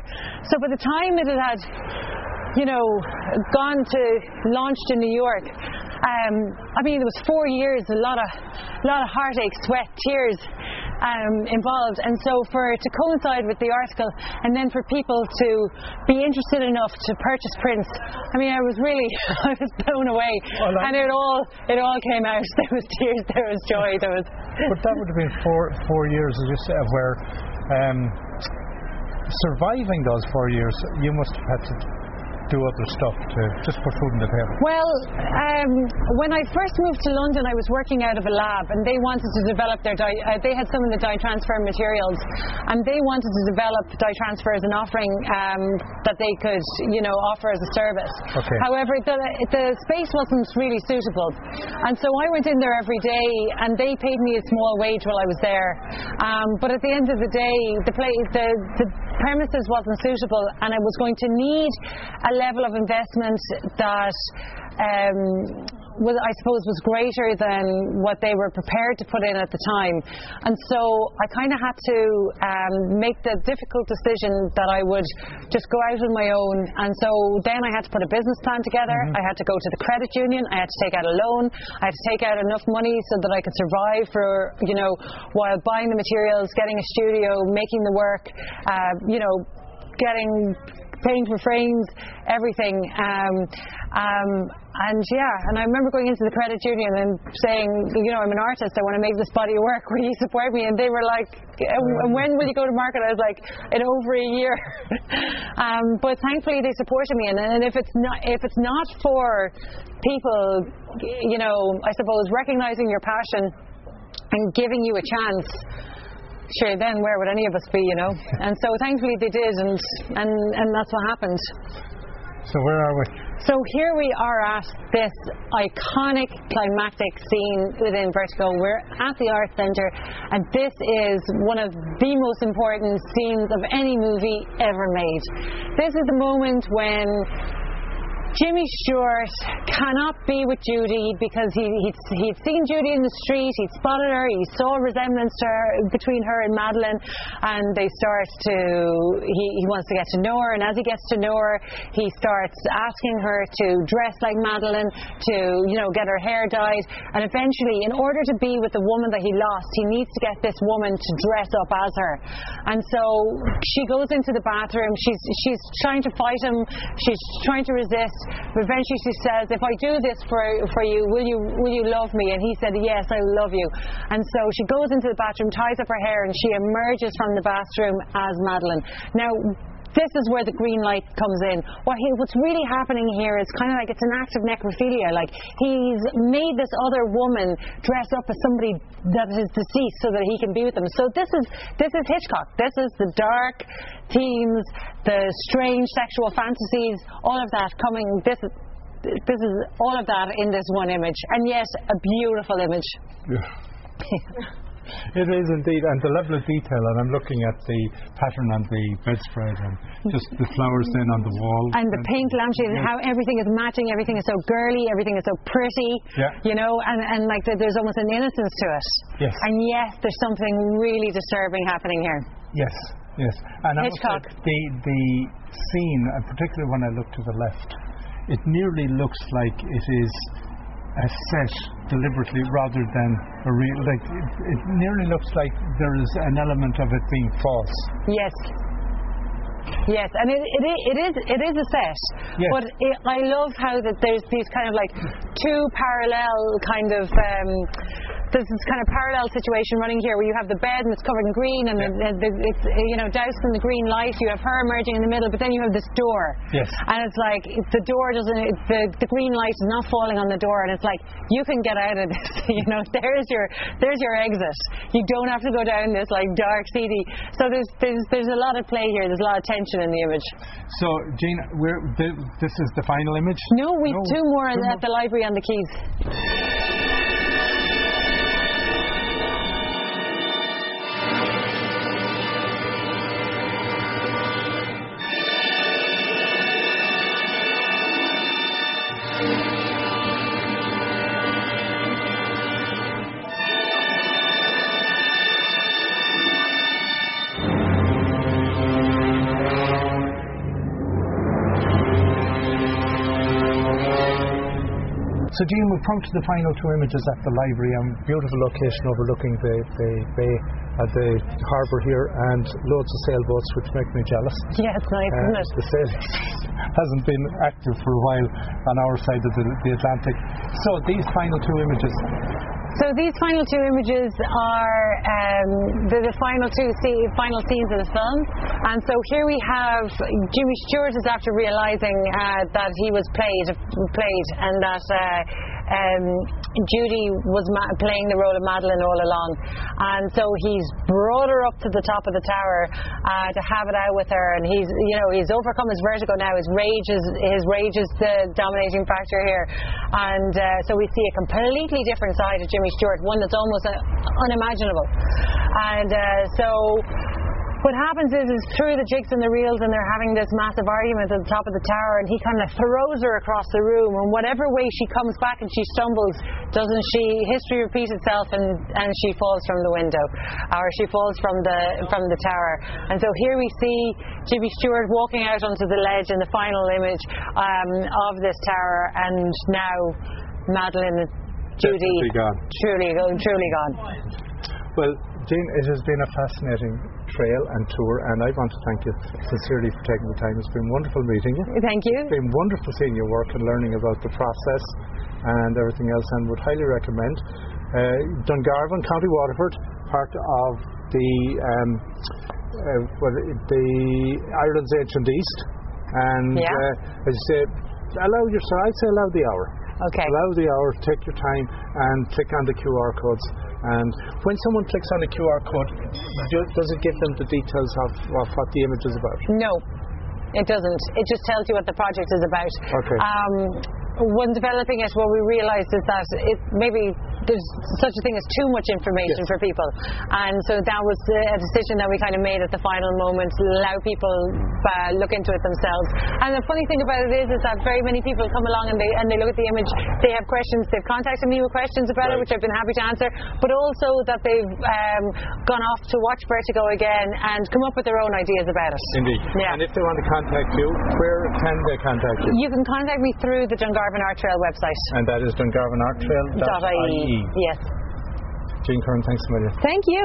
So by the time it had had you know, gone to launched in New York. Um, I mean, it was four years, a lot of, a lot of heartache, sweat, tears um, involved, and so for it to coincide with the article, and then for people to be interested enough to purchase prints, I mean, I was really, I was blown away, Well, and it all, it all came out. There was tears, there was joy, there was. But that would have been four four years, as you said, where um, surviving those four years, you must have had to do other stuff to just put food on the table. Well, um, when I first moved to London, I was working out of a lab, and they wanted to develop their dye. Uh, they had some of the dye transfer materials, and they wanted to develop dye transfer as an offering um, that they could, you know, offer as a service. Okay. However, the, the space wasn't really suitable, and so I went in there every day, and they paid me a small wage while I was there. Um, but at the end of the day, the place, the, the premises wasn't suitable, and I was going to need a level of investment that. Um, was, I suppose, was greater than what they were prepared to put in at the time. And so I kind of had to um, make the difficult decision that I would just go out on my own. And so then I had to put a business plan together. I had to go to the credit union. I had to take out a loan. I had to take out enough money so that I could survive for, you know, while buying the materials, getting a studio, making the work, uh, you know, getting paying for frames, everything. Um, um, and yeah, and I remember going into the credit union and saying, you know, I'm an artist, I want to make this body of work. Will you support me? And they were like, when will you go to market? I was like, in over a year. um, but thankfully, they supported me. And, and if it's not, if it's not for people, you know, I suppose recognizing your passion and giving you a chance sure then where would any of us be you know and so thankfully they did and and and that's what happened So where are we? so here we are at this iconic climactic scene within Vertigo. We're at the Art Centre, and this is one of the most important scenes of any movie ever made. This is the moment when Jimmy Stewart cannot be with Judy because he, he'd, he'd seen Judy in the street, he'd spotted her, he saw a resemblance her, between her and Madeleine, and they start to, he, he wants to get to know her, and as he gets to know her, he starts asking her to dress like Madeleine, to, you know, get her hair dyed, and eventually, in order to be with the woman that he lost, he needs to get this woman to dress up as her. And so she goes into the bathroom, she's, she's trying to fight him, she's trying to resist, but eventually she says, "If I do this for for you, will you will you love me?" And he said, "Yes, I love you." And so she goes into the bathroom, ties up her hair, and she emerges from the bathroom as Madeleine. Now. This is where the green light comes in. What he, what's really happening here is kind of like it's an act of necrophilia. Like he's made this other woman dress up as somebody that is deceased so that he can be with them. So this is this is Hitchcock. This is the dark themes, the strange sexual fantasies, all of that coming. This is this is all of that in this one image, and yet a beautiful image. It is indeed, and the level of detail, and I'm looking at the pattern on the bedspread and just the flowers then on the wall. and the pink lampshade and how everything is matching, everything is so girly, everything is so pretty, Yeah. you know, and, and like there- there's almost an innocence to it. Yes. And yet there's something really disturbing happening here. Yes, yes. And I must say, Hitchcock. the the scene, and particularly when I look to the left, it nearly looks like it is a set deliberately rather than a real. Like it, it nearly looks like there is an element of it being false. Yes. Yes, and it, it, it is it is a set, Yes. but it, I love how that there's these kind of like two parallel kind of um, there's this kind of parallel situation running here where you have the bed and it's covered in green and Yeah. the, the, it's you know doused in the green light. You have her emerging in the middle, but then you have this door. Yes. And it's like the door doesn't the the green light is not falling on the door, and it's like you can get out of this. you know, there's your there's your exit. You don't have to go down this like dark seedy. So there's there's there's a lot of play here. There's a lot of tension in the image. So, Jane, we're, th- this is the final image. No, we No, two more two at the library on the quays. So, Jean, we've come to the final two images at the library. Um, beautiful location overlooking the, the bay at the harbour here, and loads of sailboats, which make me jealous. Yeah, it's nice, Uh, isn't it? the sail hasn't been active for a while on our side of the, the Atlantic. So, these final two images. So these final two images are um, the, the final two see, final scenes of the film, and so here we have Jimmy Stewart is after realizing uh, that he was played played and that. Uh, um, Judy was ma- playing the role of Madeleine all along, and so he's brought her up to the top of the tower uh, to have it out with her, and he's you know he's overcome his vertigo now. His rage is his rage is the dominating factor here, and uh, so we see a completely different side of Jimmy Stewart, one that's almost uh, unimaginable, and uh, so what happens is, is through the jigs and the reels, and they're having this massive argument at the top of the tower, and he kind of throws her across the room, and whatever way she comes back and she stumbles, doesn't she? History repeats itself, and, and she falls from the window, or she falls from the from the tower. And so here we see Jimmy Stewart walking out onto the ledge in the final image um, of this tower, and now Madeleine, Judy, Definitely gone. truly, truly gone. Well, Jean, it has been a fascinating trail and tour, and I want to thank you sincerely for taking the time. It's been wonderful meeting you. Thank you. It's been wonderful seeing your work and learning about the process and everything else, and would highly recommend. Uh, Dungarvan, County Waterford, part of the um, uh, the Ireland's ancient East, and Yeah. uh, as you say, allow yourself. I'd say allow the hour. Okay. Allow the hour, take your time, and click on the QR codes. And when someone clicks on a QR code, do- does it give them the details of, of what the image is about? No, it doesn't. It just tells you what the project is about. Okay. Um, when developing it, what we realised is that it maybe there's such a thing as too much information Yes. for people, and so that was a decision that we kind of made at the final moment to allow people uh, look into it themselves. And the funny thing about it is, is that very many people come along and they and they look at the image, they have questions, they've contacted me with questions about it, which I've been happy to answer, but also that they've um, gone off to watch Vertigo again and come up with their own ideas about it. Indeed. Yeah. And if they want to contact you, where can they contact you? You can contact me through the Dungarvan Art Trail website. And that is dungarvanartrail.ie. Yes. Jean Curran, thanks a million. Thank you.